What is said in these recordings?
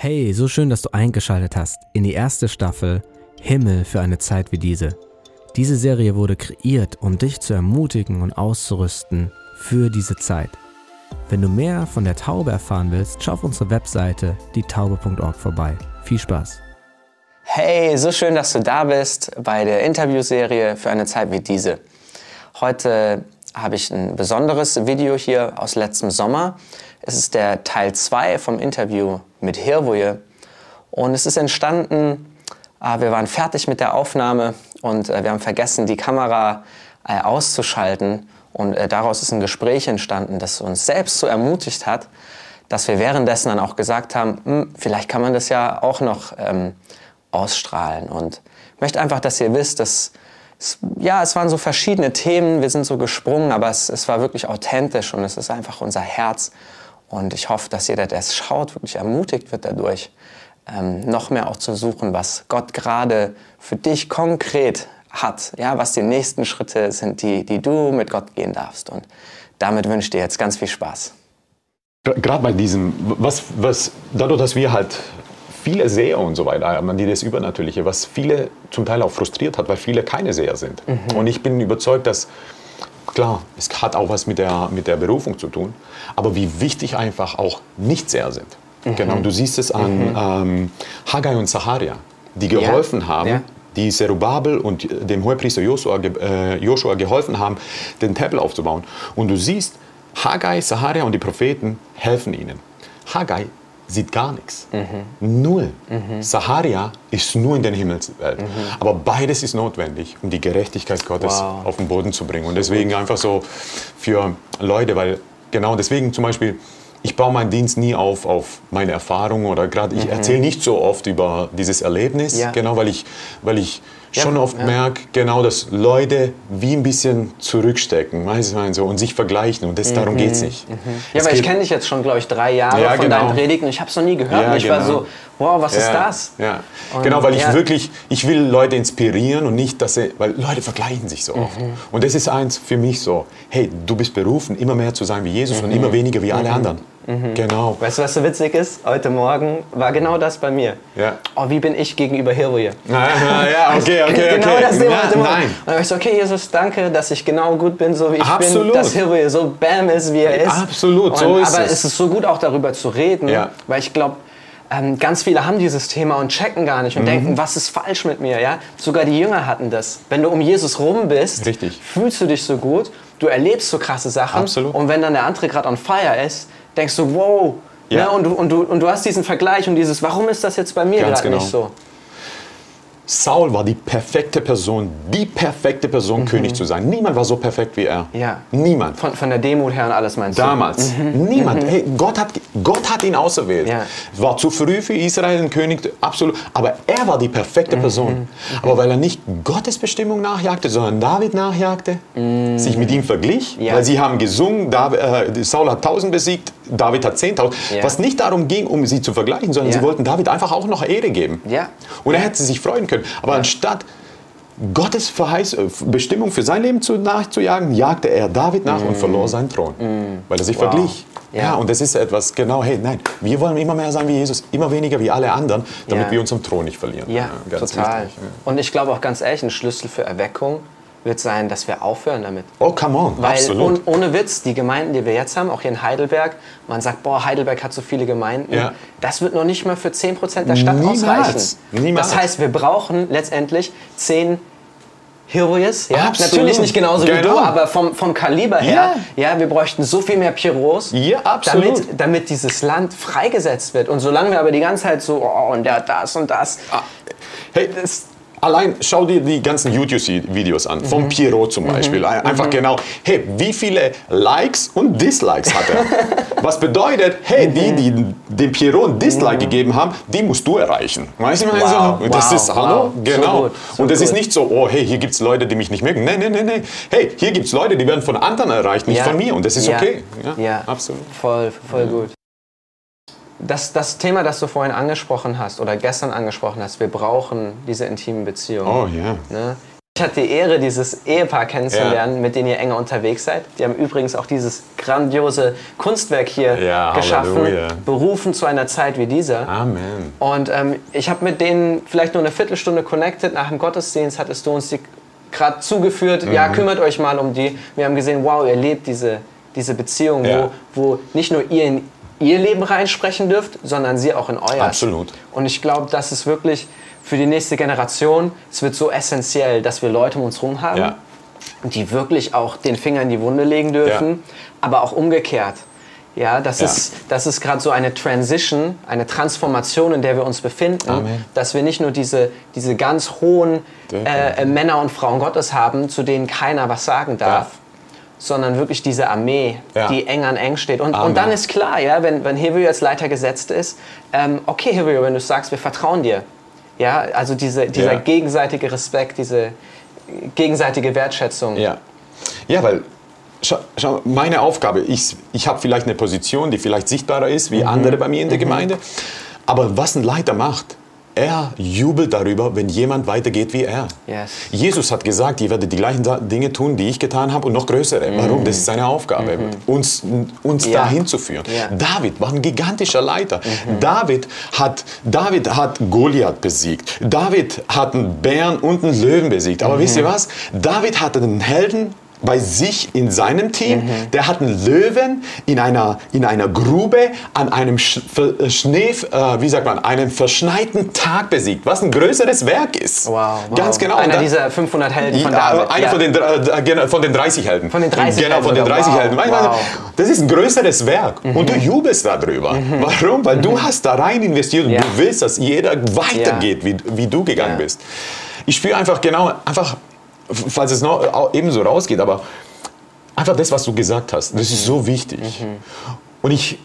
Hey, so schön, dass du eingeschaltet hast in die erste Staffel Himmel für eine Zeit wie diese. Diese Serie wurde kreiert, um dich zu ermutigen und auszurüsten für diese Zeit. Wenn du mehr von der Taube erfahren willst, schau auf unsere Webseite dietaube.org vorbei. Viel Spaß! Hey, so schön, dass du da bist bei der Interviewserie für eine Zeit wie diese. Heute habe ich ein besonderes Video hier aus letztem Sommer. Es ist der Teil 2 vom Interview mit Hirvoje. Und es ist entstanden, äh, wir waren fertig mit der Aufnahme und äh, wir haben vergessen, die Kamera äh, auszuschalten. Und daraus ist ein Gespräch entstanden, das uns selbst so ermutigt hat, dass wir währenddessen dann auch gesagt haben, hm, vielleicht kann man das ja auch noch ähm, ausstrahlen. Und ich möchte einfach, dass ihr wisst, dass es, ja, es waren so verschiedene Themen, wir sind so gesprungen, aber es, es war wirklich authentisch und es ist einfach unser Herz. Und ich hoffe, dass jeder, der es schaut, wirklich ermutigt wird dadurch, ähm, noch mehr auch zu suchen, was Gott gerade für dich konkret hat, ja, was die nächsten Schritte sind, die, die du mit Gott gehen darfst. Und damit wünsche ich dir jetzt ganz viel Spaß. Gerade bei diesem, was, was, dadurch, dass wir halt viele Seher und so weiter haben, die das Übernatürliche, was viele zum Teil auch frustriert hat, weil viele keine Seher sind. Mhm. Und ich bin überzeugt, dass Klar, es hat auch was mit der, mit der Berufung zu tun, aber wie wichtig einfach auch Nichtseher sind. Mhm. Genau, du siehst es an mhm. ähm, Haggai und Saharia, die geholfen ja. haben, ja. die Zerubabel und dem Hohepriester Joshua, äh, Joshua geholfen haben, den Tempel aufzubauen. Und du siehst, Haggai, Saharia und die Propheten helfen ihnen. Haggai sieht gar nichts. Mhm. Null. Mhm. Saharia ist nur in der Himmelswelt. Mhm. Aber beides ist notwendig, um die Gerechtigkeit Gottes wow. auf den Boden zu bringen. Und deswegen einfach so für Leute, weil genau deswegen zum Beispiel, ich baue meinen Dienst nie auf auf meine Erfahrungen oder gerade ich mhm. erzähle nicht so oft über dieses Erlebnis, ja. genau weil ich, weil ich schon ja, oft ja. merke, genau, dass Leute wie ein bisschen zurückstecken, weißt du, so, und sich vergleichen. Und das, mhm. darum geht es nicht. Mhm. Ja, aber ich kenne dich jetzt schon, glaube ich, drei Jahre ja, von genau. deinen Predigten und ich habe es noch nie gehört. Ja, und ich genau. war so, wow, was ist das? Ja. Und, genau, weil ich wirklich, ich will Leute inspirieren und nicht, dass sie, weil Leute vergleichen sich so oft. Mhm. Und das ist eins für mich so, hey, du bist berufen, immer mehr zu sein wie Jesus und mhm. immer weniger wie alle mhm. anderen. Mhm. Genau. Weißt du, was so witzig ist? Heute Morgen war genau das bei mir. Ja. Oh, wie bin ich gegenüber Hiroje? Ja, ja, okay, okay, genau okay. das Thema Na, heute Morgen. Nein. Und dann habe ich so, okay, Jesus, danke, dass ich genau gut bin, so wie ich Absolut. bin, dass Hiroje so bam ist, wie er ist. Absolut, Und, so ist aber es. es ist so gut auch darüber zu reden, ja. weil ich glaube, ähm, ganz viele haben dieses Thema und checken gar nicht und mhm. denken, was ist falsch mit mir? Ja? Sogar die Jünger hatten das. Wenn du um Jesus rum bist, Richtig. fühlst du dich so gut, du erlebst so krasse Sachen. Absolut. Und wenn dann der andere gerade on fire ist, denkst du, wow, ja. Ne? Und, du, und, du, und du hast diesen Vergleich und dieses, warum ist das jetzt bei mir gerade genau. nicht so? Saul war die perfekte Person, die perfekte Person, mhm. König zu sein. Niemand war so perfekt wie er. Ja. Niemand. Von, von der Demut her und alles meinst Damals. du? Damals. Mhm. Niemand. Mhm. Hey, Gott, hat, Gott hat ihn auserwählt. Ja. War zu früh für Israel ein König, absolut. Aber er war die perfekte mhm. Person. Mhm. Aber weil er nicht Gottes Bestimmung nachjagte, sondern David nachjagte, mhm. sich mit ihm verglich, ja. weil sie haben gesungen, David, äh, Saul hat tausend besiegt, David hat 10.000. Ja. Was nicht darum ging, um sie zu vergleichen, sondern sie wollten David einfach auch noch Ehre geben. Ja. Und er hätte sich freuen können. Aber ja. anstatt Gottes Verheiß äh, Bestimmung für sein Leben zu, nachzujagen, jagte er David nach mm. und verlor seinen Thron, mm. weil er sich wow. verglich. Ja. ja. und das ist etwas, genau, hey, nein, wir wollen immer mehr sein wie Jesus, immer weniger wie alle anderen, damit ja. wir unseren Thron nicht verlieren. Ja, ja total. Wichtig, und ich glaube auch ganz ehrlich, ein Schlüssel für Erweckung wird sein, dass wir aufhören damit. Oh, come on, Weil absolut. Oh, ohne Witz, die Gemeinden, die wir jetzt haben, auch hier in Heidelberg, man sagt, boah, Heidelberg hat so viele Gemeinden, ja. das wird noch nicht mal für 10% der Stadt Niemals. ausreichen. Niemals. Das heißt, wir brauchen letztendlich 10 Heroes, ja, Absolut. natürlich nicht genauso genau. wie du, aber vom, vom Kaliber her, ja. ja, wir bräuchten so viel mehr Pierrots, ja, absolut. Damit, damit dieses Land freigesetzt wird. Und solange wir aber die ganze Zeit so, oh, und der hat das und das, ah. hey, das, Allein schau dir die ganzen YouTube-Videos an, vom mhm. Pierrot zum Beispiel. Mhm. Einfach mhm. genau, hey, wie viele Likes und Dislikes hat er? Was bedeutet, hey, die, die dem Pierrot ein Dislike mhm. gegeben haben, die musst du erreichen. Weißt du, wow. Und das wow. ist, hallo, wow. genau. So so und das ist nicht so, oh, hey, hier gibt es Leute, die mich nicht mögen. Nein, nein, nein, nein. Hey, hier gibt es Leute, die werden von anderen erreicht, nicht ja. von mir. Und das ist ja. okay. Ja, ja, absolut. Voll, voll gut das, das Thema, das du vorhin angesprochen hast oder gestern angesprochen hast, wir brauchen diese intimen Beziehungen. Oh ja. Yeah. Ne? Ich hatte die Ehre, dieses Ehepaar kennenzulernen, ja. mit denen ihr enger unterwegs seid. Die haben übrigens auch dieses grandiose Kunstwerk hier ja, geschaffen, Halleluja. berufen zu einer Zeit wie dieser. Amen. Und ähm, ich habe mit denen vielleicht nur eine Viertelstunde connected. Nach dem Gottesdienst hattest du uns die gerade zugeführt. Mhm. Ja, kümmert euch mal um die. Wir haben gesehen, wow, ihr lebt diese, diese Beziehung, ja. wo, wo nicht nur ihr in ihr Leben reinsprechen dürft, sondern sie auch in euer. Absolut. Und ich glaube, das ist wirklich für die nächste Generation, es wird so essentiell, dass wir Leute um uns herum haben, ja. die wirklich auch den Finger in die Wunde legen dürfen, ja. aber auch umgekehrt. Ja, das ja. ist, das ist gerade so eine Transition, eine Transformation, in der wir uns befinden, Amen. dass wir nicht nur diese, diese ganz hohen äh, Männer und Frauen Gottes haben, zu denen keiner was sagen darf, sondern wirklich diese Armee, ja. die eng an eng steht. Und, und dann ist klar, ja, wenn, wenn Hebrew als Leiter gesetzt ist, ähm, okay Hebrew, wenn du sagst, wir vertrauen dir, ja, also diese, dieser ja. gegenseitige Respekt, diese gegenseitige Wertschätzung. Ja, ja weil schau, schau, meine Aufgabe, ich, ich habe vielleicht eine Position, die vielleicht sichtbarer ist wie mhm. andere bei mir in der mhm. Gemeinde, aber was ein Leiter macht, er jubelt darüber, wenn jemand weitergeht wie er. Yes. Jesus hat gesagt, ihr werdet die gleichen Dinge tun, die ich getan habe und noch größere. Mm. Warum? Das ist seine Aufgabe, mm -hmm. uns, uns ja. dahin zu führen. Ja. David war ein gigantischer Leiter. Mm David, hat, David hat Goliath besiegt. David hat einen Bären und einen Löwen besiegt. Aber -hmm. wisst ihr was? David hatte einen Helden bei sich in seinem Team. Mhm. Der hat einen Löwen in einer, in einer Grube an einem Sch äh, Schnee, äh, wie sagt man, einem verschneiten Tag besiegt, was ein größeres Werk ist. Wow, wow. Ganz genau. Einer dieser 500 Helden von David. Einer ja. von, den, äh, von den 30 Helden. Von den 30 Genau, von den 30 wow, Helden. Wow. Das ist ein größeres Werk mhm. und du jubelst darüber. Mhm. Warum? Weil du mhm. hast da rein investiert und ja. du willst, dass jeder weitergeht, ja. wie, wie du gegangen bist. Ich spüre einfach genau, einfach falls es noch ebenso rausgeht, aber einfach das, was du gesagt hast, das ist so wichtig. Mhm. Und ich,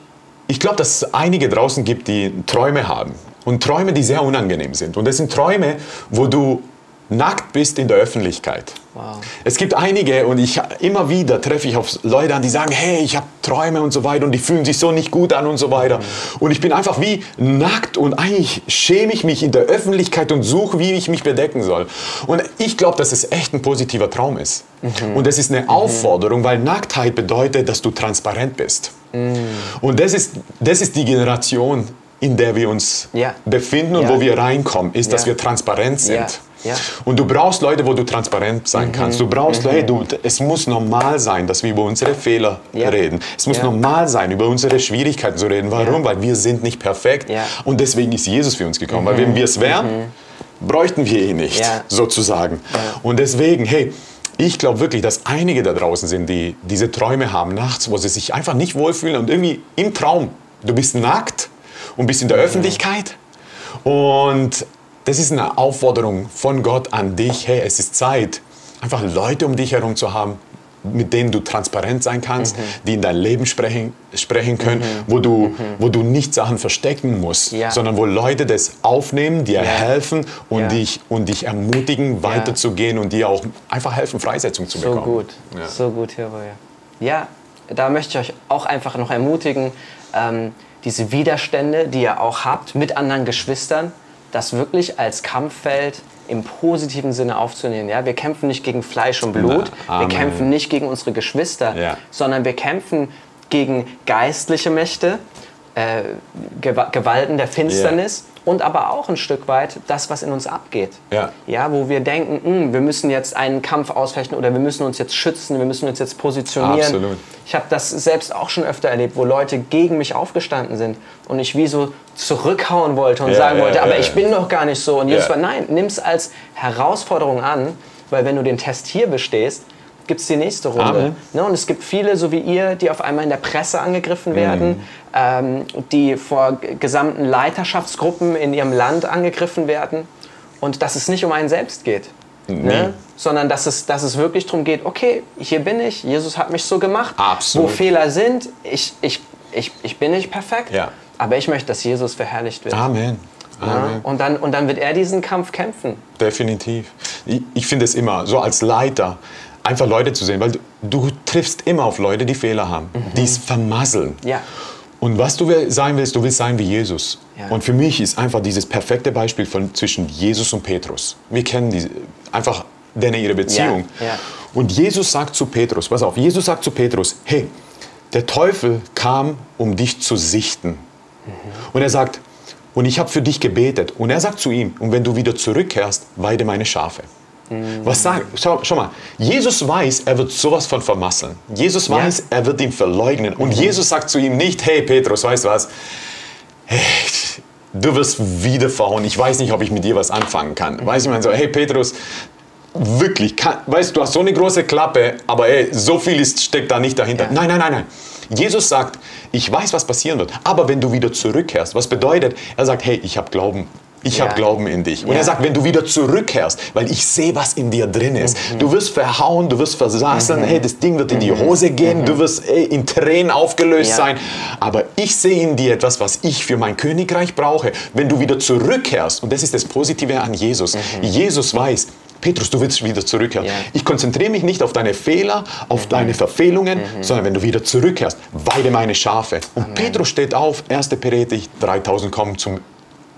ich glaube, dass es einige draußen gibt, die Träume haben. Und Träume, die sehr unangenehm sind. Und das sind Träume, wo du nackt bist in der Öffentlichkeit. Wow. Es gibt einige und ich immer wieder treffe ich auf Leute an, die sagen, hey, ich habe Träume und so weiter und die fühlen sich so nicht gut an und so weiter. Mhm. Und ich bin einfach wie nackt und eigentlich schäme ich mich in der Öffentlichkeit und suche, wie ich mich bedecken soll. Und ich glaube, dass es echt ein positiver Traum ist. Mhm. Und das ist eine mhm. Aufforderung, weil Nacktheit bedeutet, dass du transparent bist. Mhm. Und das ist, das ist die Generation, in der wir uns ja. befinden und ja. wo wir reinkommen, ist, ja. dass wir transparent sind. Ja. Und du brauchst Leute, wo du transparent sein mhm. kannst. Du brauchst, mhm. hey, du, es muss normal sein, dass wir über unsere Fehler ja. reden. Es muss ja. normal sein, über unsere Schwierigkeiten zu reden. Warum? Weil wir sind nicht perfekt. Und deswegen ist Jesus für uns gekommen. Mhm. Weil wenn wir es wären, mhm. bräuchten wir ihn nicht, sozusagen. Und deswegen, hey, ich glaube wirklich, dass einige da draußen sind, die diese Träume haben nachts, wo sie sich einfach nicht wohlfühlen und irgendwie im Traum, du bist nackt und bist in der mhm. Öffentlichkeit und das ist eine Aufforderung von Gott an dich. Hey, es ist Zeit, einfach Leute um dich herum zu haben, mit denen du transparent sein kannst, mhm. die in dein Leben sprechen, sprechen können, mhm. wo, du, mhm. wo du nicht Sachen verstecken musst, ja. sondern wo Leute das aufnehmen, dir ja. helfen und, ja. dich, und dich ermutigen, weiterzugehen und dir auch einfach helfen, Freisetzung zu bekommen. So gut, so gut, Hero. Ja, da möchte ich euch auch einfach noch ermutigen, ähm, diese Widerstände, die ihr auch habt mit anderen Geschwistern, das wirklich als Kampffeld im positiven Sinne aufzunehmen. Ja? Wir kämpfen nicht gegen Fleisch und Blut, Na, wir kämpfen nicht gegen unsere Geschwister, ja. sondern wir kämpfen gegen geistliche Mächte, äh, Gewalten der Finsternis. Yeah und aber auch ein Stück weit das, was in uns abgeht. Ja. Ja, wo wir denken, mh, hm, wir müssen jetzt einen Kampf ausfechten oder wir müssen uns jetzt schützen, wir müssen uns jetzt positionieren. Absolut. Ich habe das selbst auch schon öfter erlebt, wo Leute gegen mich aufgestanden sind und ich wie so zurückhauen wollte und ja, sagen wollte, ja, aber ich bin doch gar nicht so. Und Jesus war, nein, nimm es als Herausforderung an, weil wenn du den Test hier bestehst, gibt es die nächste Runde. Ne? Und es gibt viele, so wie ihr, die auf einmal in der Presse angegriffen werden, mhm. ähm, die vor gesamten Leiterschaftsgruppen in ihrem Land angegriffen werden. Und dass es nicht um einen selbst geht. Nee. Ne? Sondern dass es, dass es wirklich darum geht, okay, hier bin ich, Jesus hat mich so gemacht. Absolut. Wo Fehler sind, ich, ich, ich, ich bin nicht perfekt, ja. aber ich möchte, dass Jesus verherrlicht wird. Amen. Ja, und, dann, und dann wird er diesen Kampf kämpfen. Definitiv. Ich, ich finde es immer, so als Leiter, einfach Leute zu sehen, weil du, du triffst immer auf Leute, die Fehler haben, mhm. die es vermasseln. Ja. Und was du sein willst, du willst sein wie Jesus. Ja. Und für mich ist einfach dieses perfekte Beispiel von, zwischen Jesus und Petrus. Wir kennen die, einfach denn ihre Beziehung. Ja, ja. Und Jesus sagt zu Petrus, pass auf, Jesus sagt zu Petrus, hey, der Teufel kam, um dich zu sichten. Mhm. Und er sagt, und ich habe für dich gebetet. Und er sagt zu ihm, und wenn du wieder zurückkehrst, weide meine Schafe. Mhm. Was sagt, schau, schau, mal, Jesus weiß, er wird sowas von vermasseln. Jesus weiß, ja. er wird ihn verleugnen. Und mhm. Jesus sagt zu ihm nicht, hey Petrus, weißt du was, du wirst wieder verhauen. Ich weiß nicht, ob ich mit dir was anfangen kann. Mhm. Weißt du, ich meine so, hey Petrus, wirklich, kann, weißt du, hast so eine große Klappe, aber ey, so viel ist, steckt da nicht dahinter. Ja. Nein, nein, nein, nein. Jesus sagt, ich weiß, was passieren wird, aber wenn du wieder zurückkehrst, was bedeutet, er sagt, hey, ich habe Glauben. Ich ja. habe Glauben in dich. Und ja. er sagt, wenn du wieder zurückkehrst, weil ich sehe, was in dir drin ist. Mhm. Du wirst verhauen, du wirst versassen, mhm. hey, das Ding wird in die mhm. Hose gehen, mhm. du wirst ey, in Tränen aufgelöst ja. sein. Aber ich sehe in dir etwas, was ich für mein Königreich brauche. Wenn du wieder zurückkehrst, und das ist das Positive an Jesus, mhm. Jesus weiß, Petrus, du willst wieder zurückkehren. Ja. Ich konzentriere mich nicht auf deine Fehler, auf mhm. deine Verfehlungen, mhm. sondern wenn du wieder zurückkehrst, weide meine Schafe. Und Amen. Petrus steht auf, 1. Predigt, 3000 kommen zum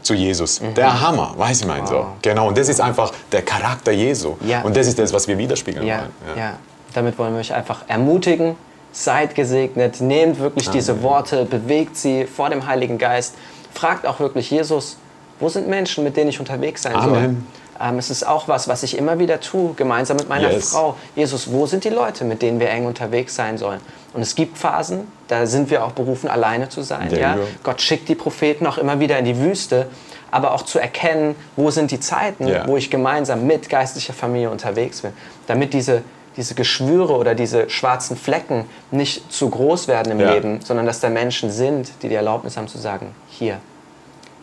zu Jesus. Mhm. Der Hammer, weiß ich mein wow. so. Genau, und das ist einfach der Charakter Jesu. Ja. Und das ist das, was wir widerspiegeln ja. wollen. Ja. ja. damit wollen wir euch einfach ermutigen. Seid gesegnet, nehmt wirklich Amen. diese Worte, bewegt sie vor dem Heiligen Geist. Fragt auch wirklich Jesus, wo sind Menschen, mit denen ich unterwegs sein Amen. soll? Ähm, es ist auch was, was ich immer wieder tue, gemeinsam mit meiner yes. Frau. Jesus, wo sind die Leute, mit denen wir eng unterwegs sein sollen? Und es gibt Phasen, da sind wir auch berufen, alleine zu sein. Ja? Gott schickt die Propheten auch immer wieder in die Wüste, aber auch zu erkennen, wo sind die Zeiten, yeah. wo ich gemeinsam mit geistlicher Familie unterwegs bin, damit diese diese Geschwüre oder diese schwarzen Flecken nicht zu groß werden im ja. Leben, sondern dass da Menschen sind, die die Erlaubnis haben zu sagen, hier.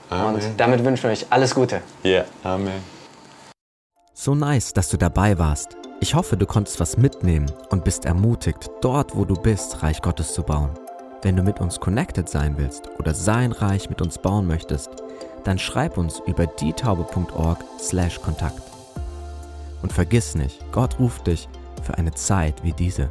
Amen. Und damit wünschen wir euch alles Gute. Ja, yeah. Amen. So nice, dass du dabei warst. Ich hoffe, du konntest was mitnehmen und bist ermutigt, dort, wo du bist, Reich Gottes zu bauen. Wenn du mit uns connected sein willst oder sein Reich mit uns bauen möchtest, dann schreib uns über dietaube.org/kontakt. Und vergiss nicht, Gott ruft dich für eine Zeit wie diese.